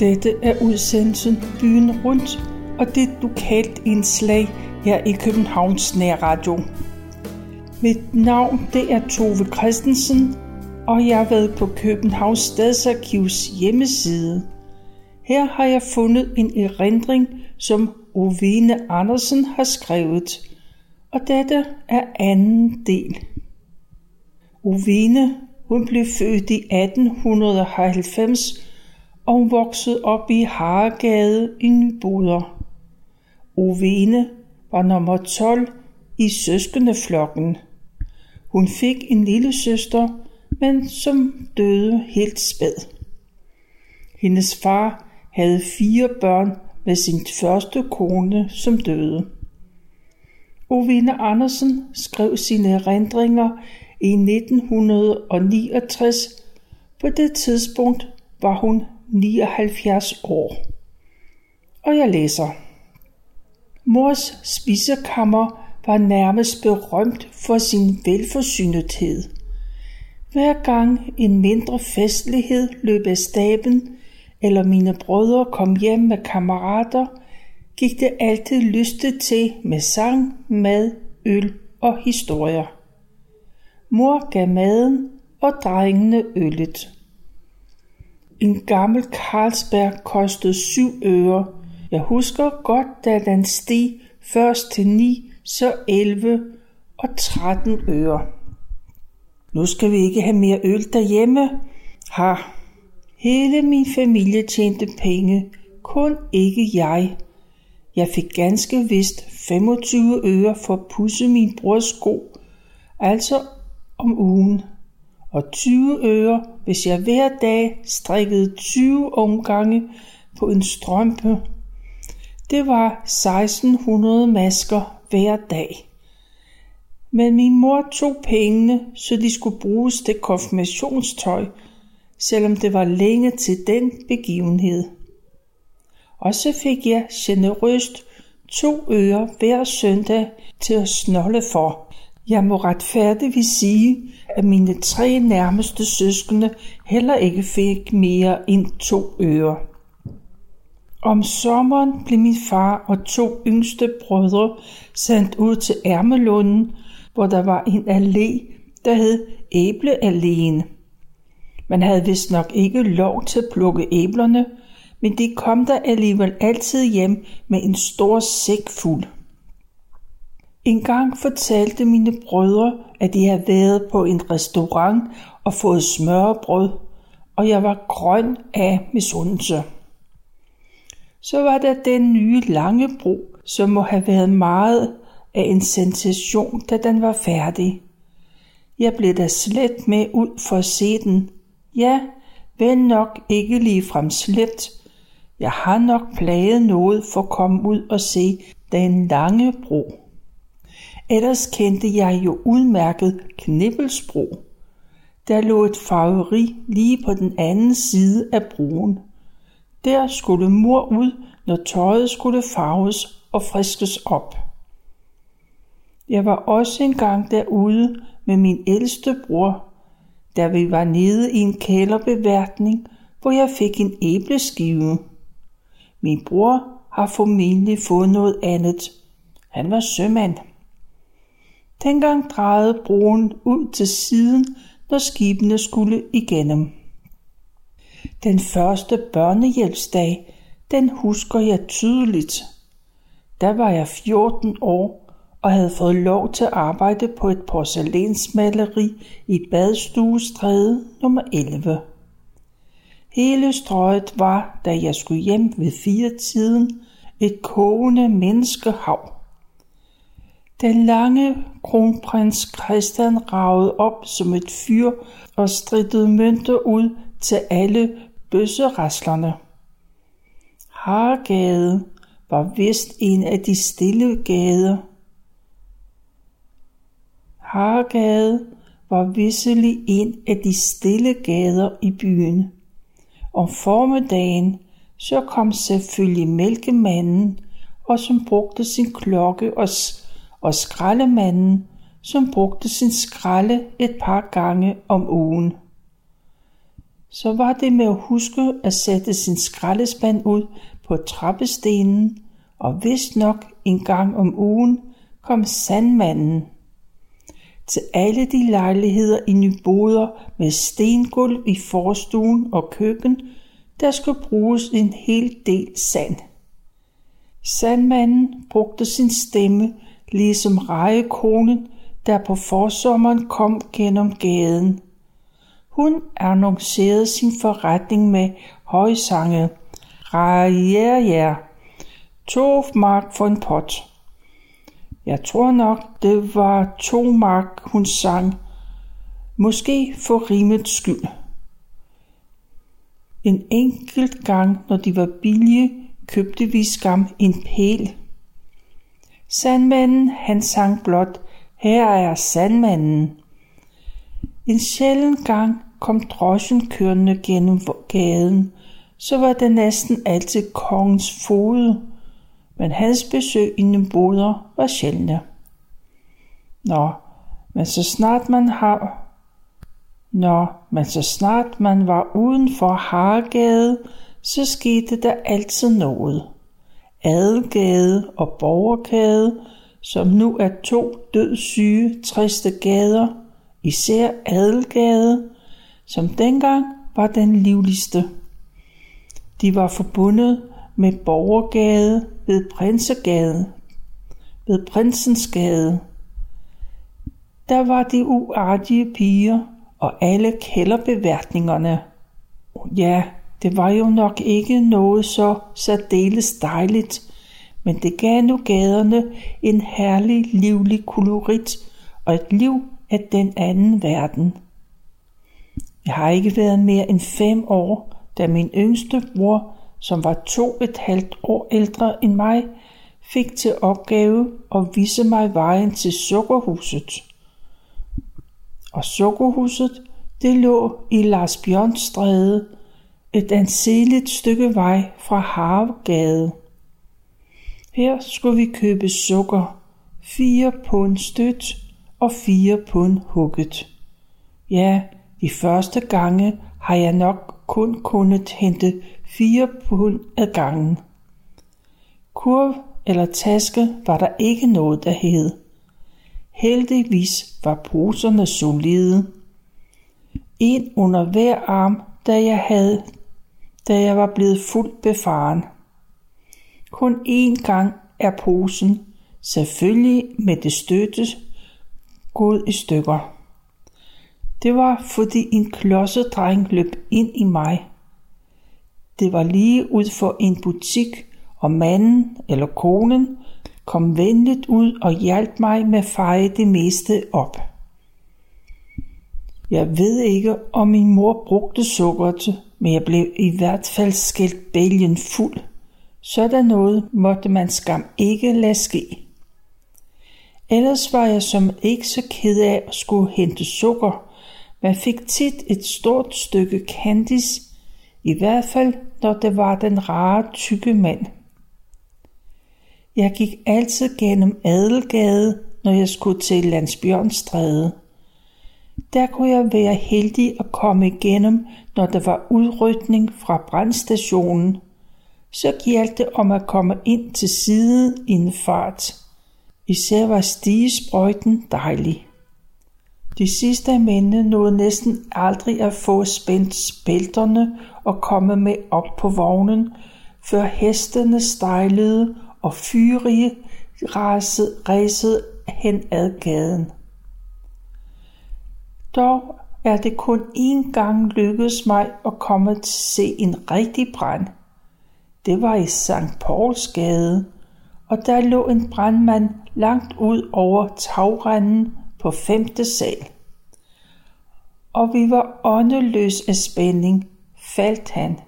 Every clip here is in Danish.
Dette er udsendelsen Byen Rundt, og det er et lokalt indslag her i Københavns Nærradio. Mit navn det er Tove Christensen, og jeg har været på Københavns Stadsarkivs hjemmeside. Her har jeg fundet en erindring, som Ovine Andersen har skrevet, og dette er anden del. Ovine, hun blev født i 1890 og hun voksede op i Haregade i Nyboder. Ovene var nummer 12 i søskendeflokken. Hun fik en lille søster, men som døde helt spæd. Hendes far havde fire børn med sin første kone, som døde. Ovine Andersen skrev sine erindringer i 1969. På det tidspunkt var hun 79 år. Og jeg læser. Mors spisekammer var nærmest berømt for sin velforsynethed. Hver gang en mindre festlighed løb af staben, eller mine brødre kom hjem med kammerater, gik det altid lyste til med sang, mad, øl og historier. Mor gav maden og drengene øllet. En gammel Carlsberg kostede 7 øre. Jeg husker godt, da den steg først til 9, så 11 og 13 øre. Nu skal vi ikke have mere øl derhjemme. Ha. Hele min familie tjente penge, kun ikke jeg. Jeg fik ganske vist 25 øre for at pusse min brors sko, altså om ugen og 20 øre, hvis jeg hver dag strikkede 20 omgange på en strømpe. Det var 1600 masker hver dag. Men min mor tog pengene, så de skulle bruges til konfirmationstøj, selvom det var længe til den begivenhed. Og så fik jeg generøst to øre hver søndag til at snolle for. Jeg må retfærdigvis sige, at mine tre nærmeste søskende heller ikke fik mere end to øre. Om sommeren blev min far og to yngste brødre sendt ud til Ærmelunden, hvor der var en allé, der hed Æblealléen. Man havde vist nok ikke lov til at plukke æblerne, men de kom der alligevel altid hjem med en stor sæk fuld. En gang fortalte mine brødre, at de havde været på en restaurant og fået smørbrød, og jeg var grøn af misundelse. Så var der den nye lange bro, som må have været meget af en sensation, da den var færdig. Jeg blev da slet med ud for at se den. Ja, vel nok ikke lige frem slet. Jeg har nok plaget noget for at komme ud og se den lange bro. Ellers kendte jeg jo udmærket Knibbelsbro. Der lå et farveri lige på den anden side af broen. Der skulle mor ud, når tøjet skulle farves og friskes op. Jeg var også engang derude med min ældste bror, da vi var nede i en kælderbeværtning, hvor jeg fik en æbleskive. Min bror har formentlig fået noget andet. Han var sømand. Dengang drejede broen ud til siden, når skibene skulle igennem. Den første børnehjælpsdag, den husker jeg tydeligt. Der var jeg 14 år og havde fået lov til at arbejde på et porcelænsmaleri i Badstuestræde nummer 11. Hele strøget var, da jeg skulle hjem ved fire tiden, et kogende menneskehav. Den lange kronprins Christian ragede op som et fyr og strittede mønter ud til alle bøsseraslerne. Hargade var vist en af de stille gader. Hargade var visselig en af de stille gader i byen. Om formiddagen så kom selvfølgelig mælkemanden, og som brugte sin klokke og og skraldemanden, som brugte sin skralde et par gange om ugen. så var det med at huske at sætte sin skraldespand ud på trappestenen, og vist nok en gang om ugen kom sandmanden. Til alle de lejligheder i Nyboder med stengulv i forstuen og køkken, der skulle bruges en hel del sand. Sandmanden brugte sin stemme, ligesom rejekonen, der på forsommeren kom gennem gaden. Hun annoncerede sin forretning med højsange. Rejer, To mark for en pot. Jeg tror nok, det var to mark, hun sang. Måske for rimets skyld. En enkelt gang, når de var billige, købte vi skam en pæl. Sandmanden, han sang blot, her er sandmanden. En sjælden gang kom drosjen kørende gennem gaden, så var det næsten altid kongens fod, men hans besøg i boder var sjældne. Nå, men så snart man har Nå, men så snart man var uden for Hargade, så skete der altid noget. Adelgade og Borgergade, som nu er to dødssyge, triste gader, især Adelgade, som dengang var den livligste. De var forbundet med Borgergade ved Prinsegade, ved Prinsensgade. Der var de uartige piger og alle kælderbeværtningerne. Ja, det var jo nok ikke noget så særdeles dejligt, men det gav nu gaderne en herlig, livlig kolorit og et liv af den anden verden. Jeg har ikke været mere end fem år, da min yngste bror, som var to et halvt år ældre end mig, fik til opgave at vise mig vejen til sukkerhuset. Og sukkerhuset, det lå i Lars Bjørnstræde, et anseligt stykke vej fra Havgade. Her skulle vi købe sukker, fire pund stødt og fire pund hugget. Ja, de første gange har jeg nok kun kunnet hente fire pund ad gangen. Kurv eller taske var der ikke noget, der hed. Heldigvis var poserne solide. En under hver arm, da jeg havde, da jeg var blevet fuldt befaren. Kun én gang er posen, selvfølgelig med det støtte, gået i stykker. Det var, fordi en klodsedreng løb ind i mig. Det var lige ud for en butik, og manden eller konen kom venligt ud og hjalp mig med at feje det meste op. Jeg ved ikke, om min mor brugte sukkeret, men jeg blev i hvert fald skældt bælgen fuld. Sådan noget måtte man skam ikke lade ske. Ellers var jeg som ikke så ked af at skulle hente sukker. Man fik tit et stort stykke candice, i hvert fald når det var den rare tykke mand. Jeg gik altid gennem Adelgade, når jeg skulle til Landsbjørnstræde. Der kunne jeg være heldig at komme igennem, når der var udrykning fra brandstationen. Så galt det om at komme ind til siden i en fart. Især var stigesprøjten dejlig. De sidste af mændene nåede næsten aldrig at få spændt spælterne og komme med op på vognen, før hestene stejlede og fyrige ræsede hen ad gaden. Dog er det kun én gang lykkedes mig at komme til se en rigtig brand. Det var i St. Pauls gade, og der lå en brandmand langt ud over tagrenden på femte sal. Og vi var åndeløs af spænding, faldt han.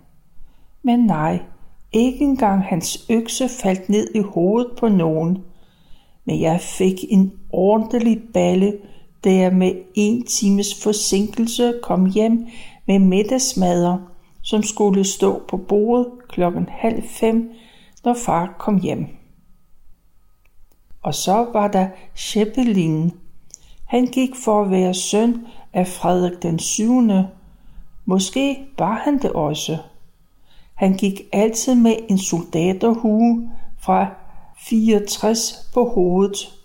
Men nej, ikke engang hans økse faldt ned i hovedet på nogen. Men jeg fik en ordentlig balle, da jeg med en times forsinkelse kom hjem med middagsmadder, som skulle stå på bordet klokken halv fem, når far kom hjem. Og så var der Scheppelin. Han gik for at være søn af Frederik den 7. Måske var han det også. Han gik altid med en soldaterhue fra 64 på hovedet.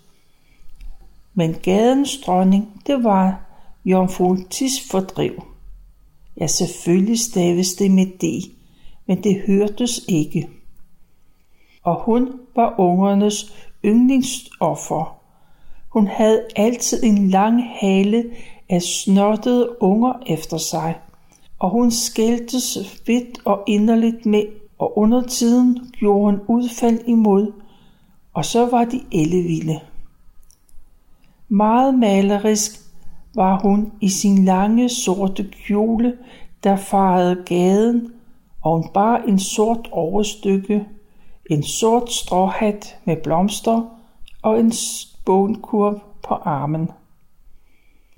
Men gadens dronning, det var Jomfru fordriv. Ja, selvfølgelig staves det med D, men det hørtes ikke. Og hun var ungernes yndlingsoffer. Hun havde altid en lang hale af snottede unger efter sig, og hun skældtes vidt og inderligt med, og under tiden gjorde hun udfald imod, og så var de ellevilde. Meget malerisk var hun i sin lange sorte kjole, der farede gaden, og hun bar en sort overstykke, en sort stråhat med blomster og en spånkurv på armen.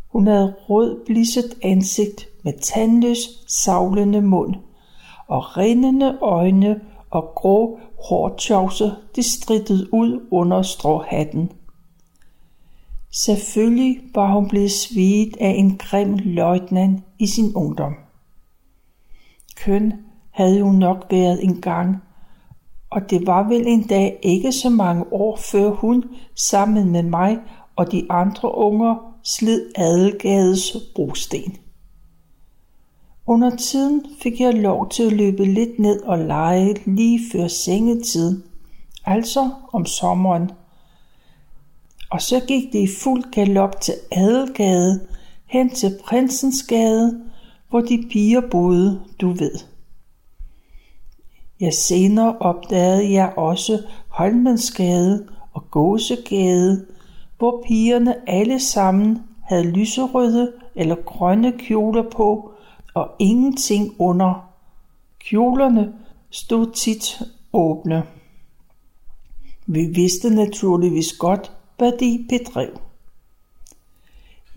Hun havde rød blisset ansigt med tandløs, savlende mund og rindende øjne og grå hårtjovse, de strittede ud under stråhatten. Selvfølgelig var hun blevet svedet af en grim løjtnant i sin ungdom. Køn havde hun nok været en gang, og det var vel en dag ikke så mange år før hun, sammen med mig og de andre unger, slid Adelgades brosten. Under tiden fik jeg lov til at løbe lidt ned og lege lige før sengetid, altså om sommeren. Og så gik det i fuld galop til Adelgade, hen til Prinsens Gade, hvor de piger boede, du ved. Jeg senere opdagede jeg også Holmensgade og Gåsegade, hvor pigerne alle sammen havde lyserøde eller grønne kjoler på og ingenting under. Kjolerne stod tit åbne. Vi vidste naturligvis godt, hvad de bedrev.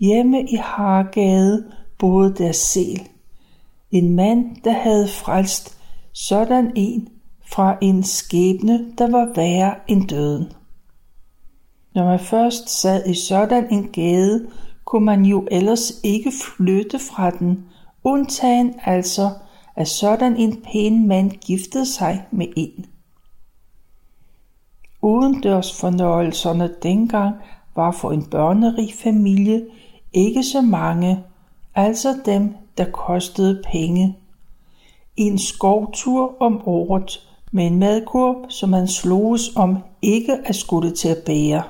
Hjemme i Hargade boede der sel. En mand, der havde frelst sådan en fra en skæbne, der var værre end døden. Når man først sad i sådan en gade, kunne man jo ellers ikke flytte fra den, undtagen altså, at sådan en pæn mand giftede sig med en. Udendørsfornøjelserne dengang var for en børnerig familie ikke så mange, altså dem, der kostede penge. En skovtur om året med en madkurv, som man sloges om ikke at skulle til at bære.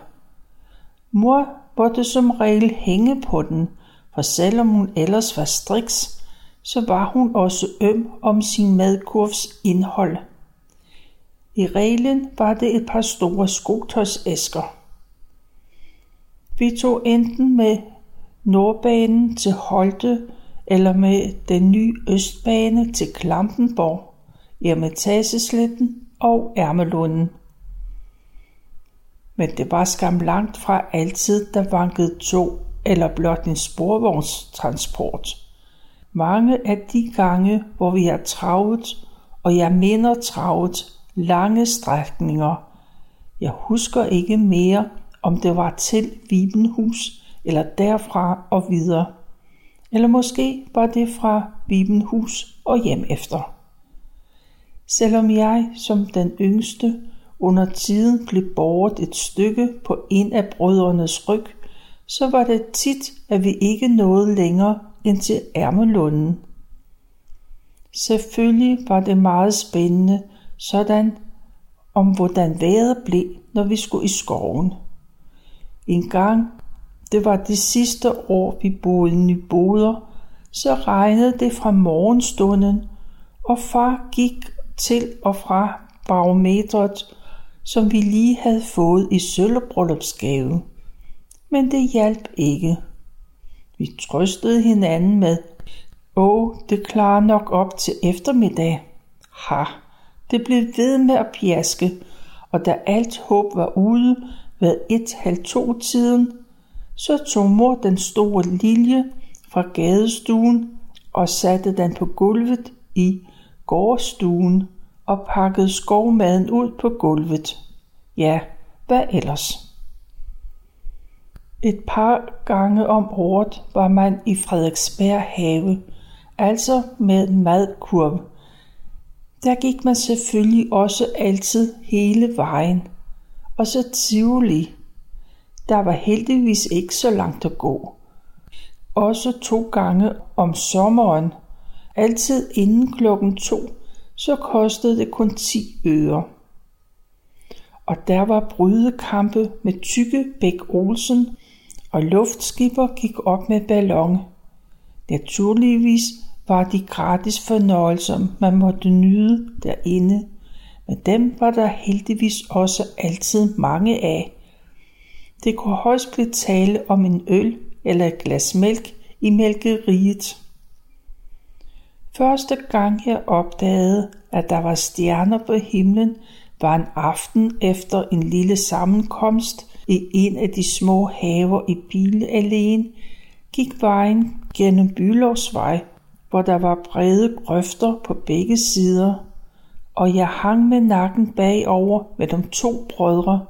Mor måtte som regel hænge på den, for selvom hun ellers var striks, så var hun også øm om sin madkurvs indhold. I reglen var det et par store skotøjsæsker. Vi tog enten med Nordbanen til Holte eller med den nye Østbane til Klampenborg, Ermitagesletten og Ærmelunden. Men det var skam langt fra altid, der vankede tog eller blot en sporvognstransport. Mange af de gange, hvor vi har travet, og jeg minder travet, lange strækninger. Jeg husker ikke mere, om det var til Vibenhus eller derfra og videre. Eller måske var det fra Vibenhus og hjem efter. Selvom jeg som den yngste under tiden blev båret et stykke på en af brødrenes ryg, så var det tit, at vi ikke nåede længere end til Ærmelunden. Selvfølgelig var det meget spændende, sådan om hvordan vejret blev, når vi skulle i skoven. En gang, det var det sidste år, vi boede i Nyboder, så regnede det fra morgenstunden, og far gik til og fra barometret, som vi lige havde fået i sølvbryllupsgave. Men det hjalp ikke. Vi trøstede hinanden med, åh, det klarer nok op til eftermiddag. Ha, det blev ved med at pjaske, og da alt håb var ude ved et halv to tiden, så tog mor den store lilje fra gadestuen og satte den på gulvet i gårdstuen og pakkede skovmaden ud på gulvet. Ja, hvad ellers? Et par gange om året var man i Frederiksberg have, altså med madkurv. Der gik man selvfølgelig også altid hele vejen. Og så Tivoli. Der var heldigvis ikke så langt at gå. Også to gange om sommeren, altid inden klokken to, så kostede det kun 10 øre. Og der var brydekampe med Tykke Bæk Olsen, og luftskipper gik op med ballon. Naturligvis var de gratis fornøjelser, man måtte nyde derinde, men dem var der heldigvis også altid mange af. Det kunne højst blive tale om en øl eller et glas mælk i mælkeriet. Første gang jeg opdagede, at der var stjerner på himlen, var en aften efter en lille sammenkomst i en af de små haver i Bilalleen, gik vejen gennem Bylovsvej, hvor der var brede grøfter på begge sider, og jeg hang med nakken bagover med de to brødre,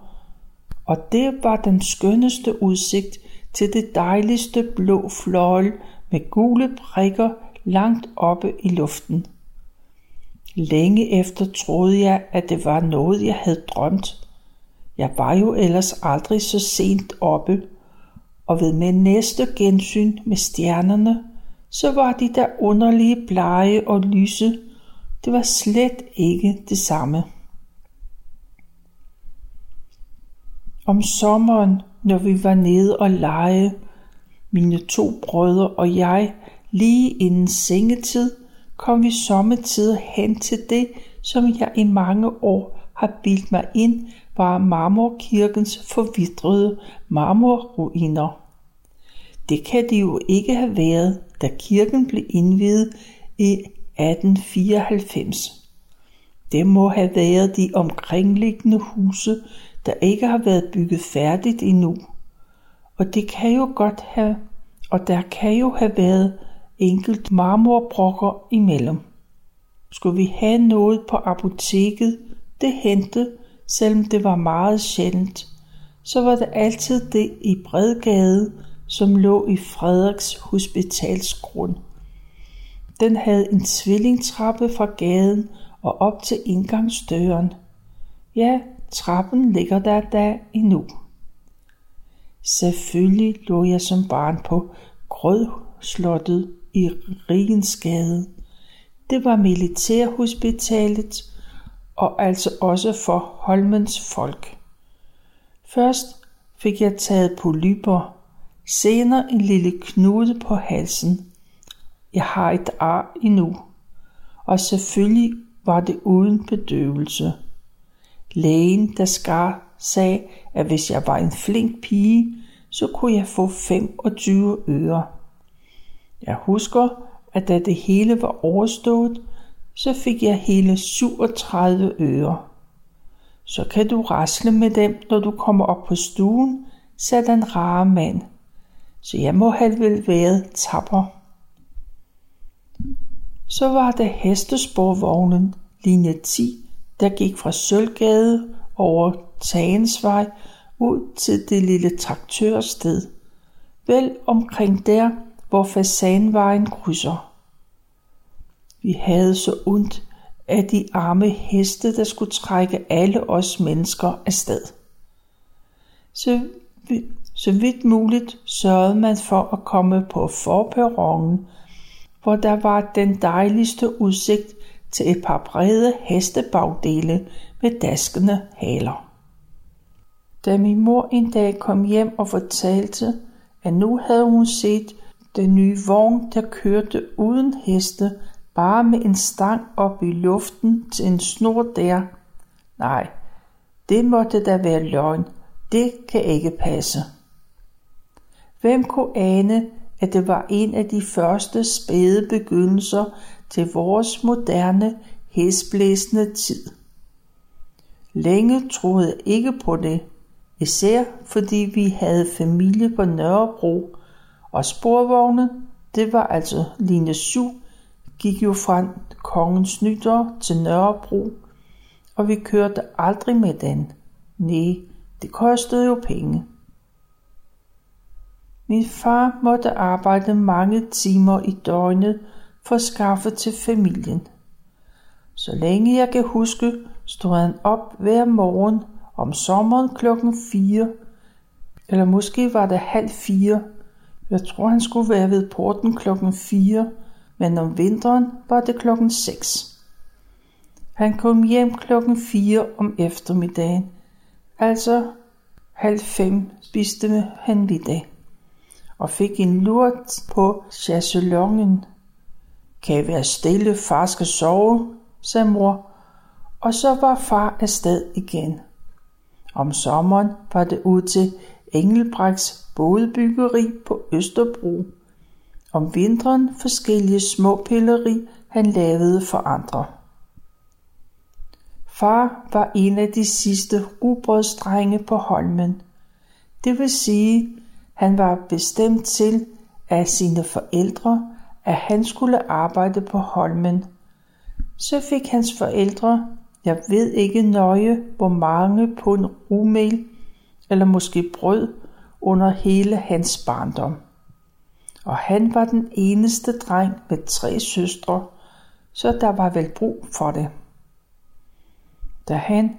og det var den skønneste udsigt til det dejligste blå fløjl med gule prikker langt oppe i luften. Længe efter troede jeg, at det var noget, jeg havde drømt. Jeg var jo ellers aldrig så sent oppe, og ved min næste gensyn med stjernerne, så var de der underlige blege og lyse. Det var slet ikke det samme. Om sommeren, når vi var nede og lege, mine to brødre og jeg, lige inden sengetid, kom vi sommetider hen til det, som jeg i mange år har bildt mig ind, var Marmorkirkens forvidrede marmorruiner. Det kan de jo ikke have været, da kirken blev indviet i 1894. Det må have været de omkringliggende huse, der ikke har været bygget færdigt endnu. Og det kan jo godt have, og der kan jo have været enkelt marmorbrokker imellem. Skulle vi have noget på apoteket, det hente, selvom det var meget sjældent, så var det altid det i Bredgade, som lå i Frederiks hospitalsgrund. Den havde en tvillingtrappe fra gaden og op til indgangsdøren. Ja, trappen ligger der da endnu. Selvfølgelig lå jeg som barn på Grødslottet i Rigensgade. Det var militærhospitalet og altså også for Holmens folk. Først fik jeg taget polyper, senere en lille knude på halsen. Jeg har et ar endnu, og selvfølgelig var det uden bedøvelse. Lægen, der skar, sagde, at hvis jeg var en flink pige, så kunne jeg få 25 øre. Jeg husker, at da det hele var overstået, så fik jeg hele 37 øre. Så kan du rasle med dem, når du kommer op på stuen, sagde den rare mand. Så jeg må have vel været tapper. Så var det hestesporvognen, linje 10, der gik fra Sølvgade over Tagensvej ud til det lille traktørsted. Vel omkring der, hvor fasanvejen krydser. Vi havde så ondt af de arme heste, der skulle trække alle os mennesker afsted. Så, så vidt muligt sørgede man for at komme på forperronen, hvor der var den dejligste udsigt til et par brede hestebagdele med daskende haler. Da min mor en dag kom hjem og fortalte, at nu havde hun set den nye vogn, der kørte uden heste, bare med en stang op i luften til en snor der. Nej, det måtte da være løgn. Det kan ikke passe. Hvem kunne ane, at det var en af de første spæde begyndelser til vores moderne, hæsblæsende tid. Længe troede jeg ikke på det, især fordi vi havde familie på Nørrebro, og sporvognen, det var altså linje 7, gik jo fra Kongens Nytår til Nørrebro, og vi kørte aldrig med den. Nej, det kostede jo penge. Min far måtte arbejde mange timer i døgnet for at skaffe til familien. Så længe jeg kan huske, stod han op hver morgen om sommeren klokken 4, eller måske var det halv fire. Jeg tror, han skulle være ved porten klokken 4, men om vinteren var det klokken 6. Han kom hjem klokken 4 om eftermiddagen, altså halv fem spiste han middag og fik en lurt på chaiselongen. Kan I være stille, far skal sove, sagde mor, og så var far afsted igen. Om sommeren var det ud til Engelbrechts bådebyggeri på Østerbro. Om vinteren forskellige små pilleri, han lavede for andre. Far var en af de sidste rugbrødsdrenge på Holmen. Det vil sige, han var bestemt til af sine forældre, at han skulle arbejde på Holmen. Så fik hans forældre, jeg ved ikke nøje, hvor mange på en rumel, eller måske brød, under hele hans barndom. Og han var den eneste dreng med tre søstre, så der var vel brug for det. Da han,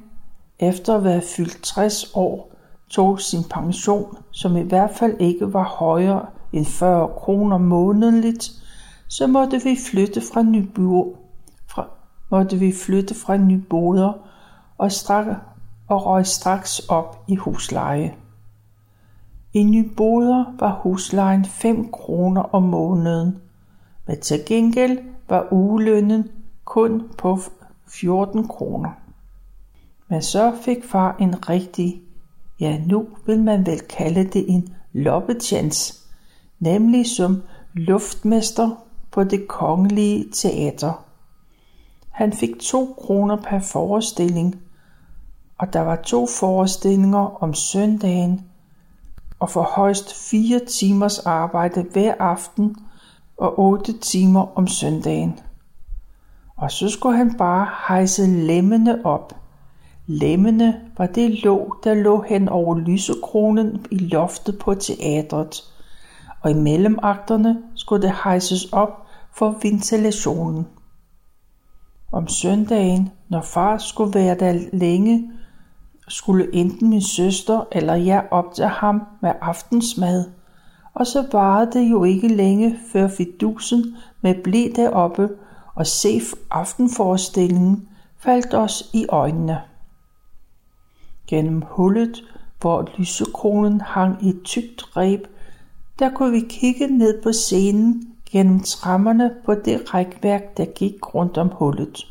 efter at være fyldt 60 år, tog sin pension, som i hvert fald ikke var højere end 40 kroner månedligt, så måtte vi flytte fra Nybo, fra, måtte vi flytte fra Nyboder og, strak, og røg straks op i husleje. I Nyboder var huslejen 5 kroner om måneden, men til gengæld var ugelønnen kun på 14 kroner. Men så fik far en rigtig, ja nu vil man vel kalde det en loppetjans, nemlig som luftmester på det kongelige teater. Han fik to kroner per forestilling, og der var to forestillinger om søndagen, og for højst fire timers arbejde hver aften og otte timer om søndagen. Og så skulle han bare hejse lemmene op. Lemmene var det låg, der lå hen over lysekronen i loftet på teatret, og i mellemakterne skulle det hejses op for ventilationen. Om søndagen, når far skulle være der længe, skulle enten min søster eller jeg op til ham med aftensmad, og så varede det jo ikke længe, før fidusen med blæ deroppe og se aftenforestillingen faldt os i øjnene. Gennem hullet, hvor lysekronen hang i et tykt reb, der kunne vi kigge ned på scenen gennem trammerne på det rækværk, der gik rundt om hullet.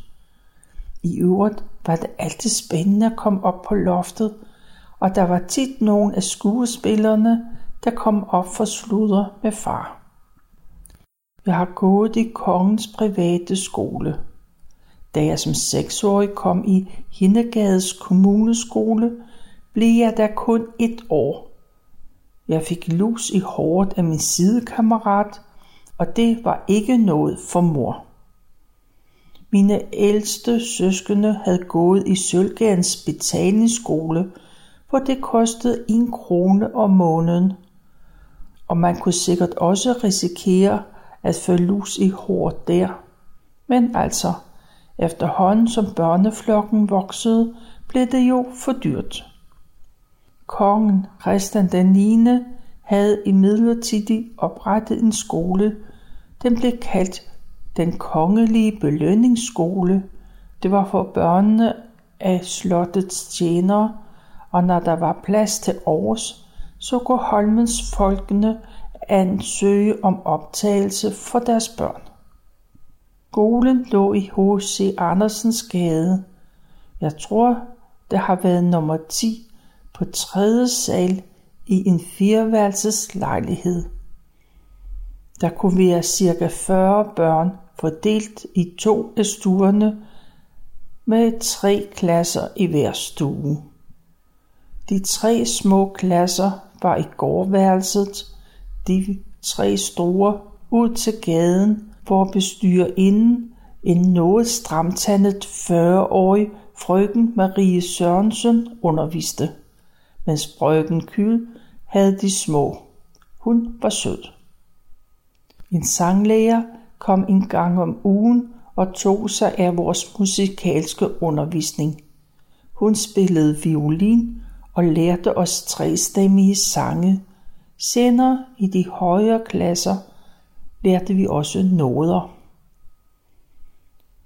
I øvrigt var det altid spændende at komme op på loftet, og der var tit nogen af skuespillerne, der kom op for sludder med far. Jeg har gået i kongens private skole. Da jeg som seksårig kom i Hindegades kommuneskole, blev jeg der kun et år. Jeg fik lus i håret af min sidekammerat, og det var ikke noget for mor. Mine ældste søskende havde gået i Sølgans betalingsskole, hvor det kostede en krone om måneden. Og man kunne sikkert også risikere at få lus i hår der. Men altså, efterhånden som børneflokken voksede, blev det jo for dyrt. Kongen Christian den 9. havde imidlertid oprettet en skole. Den blev kaldt den kongelige belønningsskole. Det var for børnene af slottets tjenere, og når der var plads til overs, så kunne Holmens folkene ansøge om optagelse for deres børn. Skolen lå i H.C. Andersens gade. Jeg tror, det har været nummer 10 på tredje sal i en fireværelses lejlighed. Der kunne være cirka 40 børn fordelt i to af stuerne med tre klasser i hver stue. De tre små klasser var i gårdværelset, de tre store ud til gaden, hvor bestyrerinden, en noget stramtandet 40-årig frøken Marie Sørensen underviste, mens frøken Kyl havde de små. Hun var sød. En sanglærer kom en gang om ugen og tog sig af vores musikalske undervisning. Hun spillede violin og lærte os trestemmige sange. Senere i de højere klasser lærte vi også noder.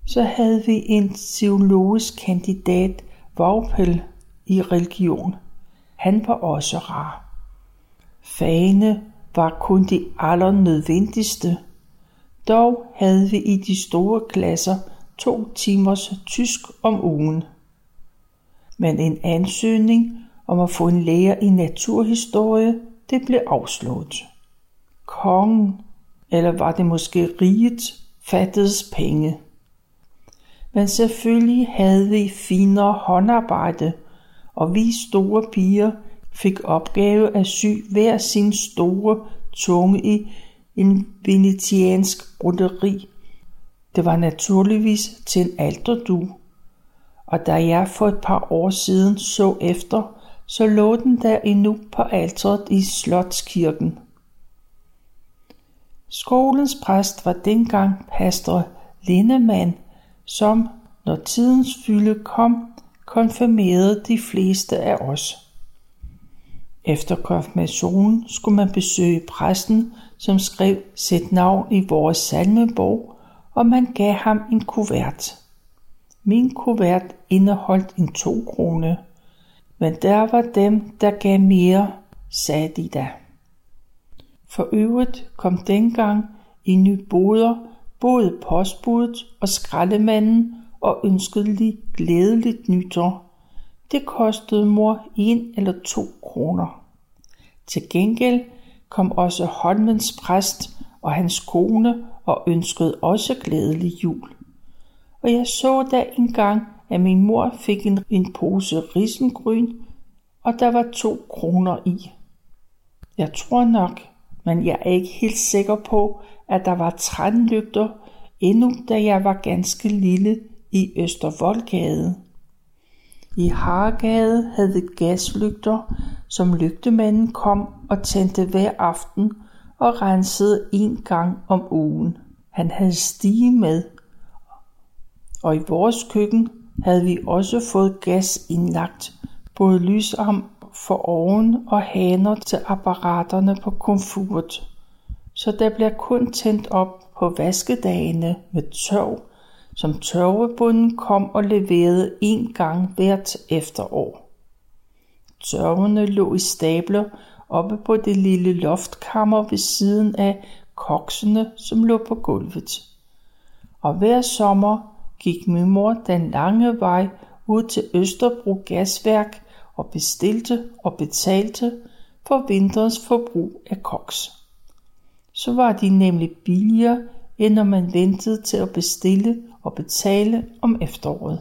Så havde vi en teologisk kandidat, Vaupel, i religion. Han var også rar. Fagene var kun de allernødvendigste. Dog havde vi i de store klasser to timers tysk om ugen. Men en ansøgning om at få en lærer i naturhistorie, det blev afslået. Kongen, eller var det måske riget, fattedes penge. Men selvfølgelig havde vi finere håndarbejde, og vi store piger fik opgave at sy hver sin store tunge i en venetiansk broderi. Det var naturligvis til en alderdu, og da jeg for et par år siden så efter, så lå den der endnu på alteret i Slotskirken. Skolens præst var dengang pastor Lindemann, som, når tidens fylde kom, konfirmerede de fleste af os. Efter konfirmationen skulle man besøge præsten, som skrev sit navn i vores salmebog, og man gav ham en kuvert. Min kuvert indeholdt en to krone, men der var dem, der gav mere, sagde de da. For øvrigt kom dengang i Nyboder både postbudet og skraldemanden og ønskede lige glædeligt nytår. Det kostede mor en eller to kroner. Til gengæld kom også Holmens præst og hans kone og ønskede også glædelig jul. Og jeg så da engang, at min mor fik en, en pose risengryn, og der var to kroner i. Jeg tror nok, men jeg er ikke helt sikker på, at der var trænlygter endnu da jeg var ganske lille i Østervoldgade. I Hargade havde gaslygter, som lygtemanden kom og tændte hver aften og rensede en gang om ugen. Han havde stige med, og i vores køkken havde vi også fået gas indlagt, både lysarm for oven og haner til apparaterne på komfuret. Så der bliver kun tændt op på vaskedagene med tørv, som tørvebunden kom og leverede en gang hvert efterår. Tørvene lå i stabler oppe på det lille loftkammer ved siden af koksene, som lå på gulvet. Og hver sommer gik min mor den lange vej ud til Østerbro Gasværk og bestilte og betalte for vinterens forbrug af koks. Så var de nemlig billigere, end når man ventede til at bestille og betale om efteråret.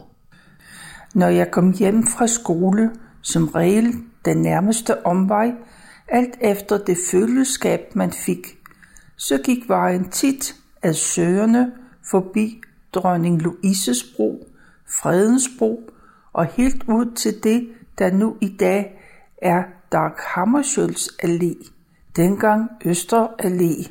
Når jeg kom hjem fra skole, som regel den nærmeste omvej, alt efter det følgeskab man fik, så gik vejen tit ad søerne forbi dronning Louises bro, Fredens bro og helt ud til det, der nu i dag er Dag Hammarskjölds Allé, dengang Øster Allé.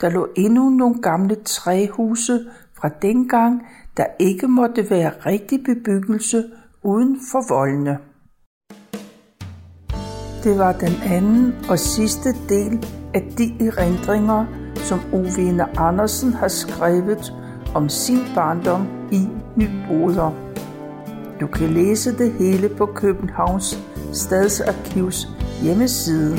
Der lå endnu nogle gamle træhuse fra dengang, der ikke måtte være rigtig bebyggelse uden for voldene. Det var den anden og sidste del af de erindringer, som Ove Andersen har skrevet om sin barndom i Nyboder. Du kan læse det hele på Københavns Stadsarkivs hjemmeside.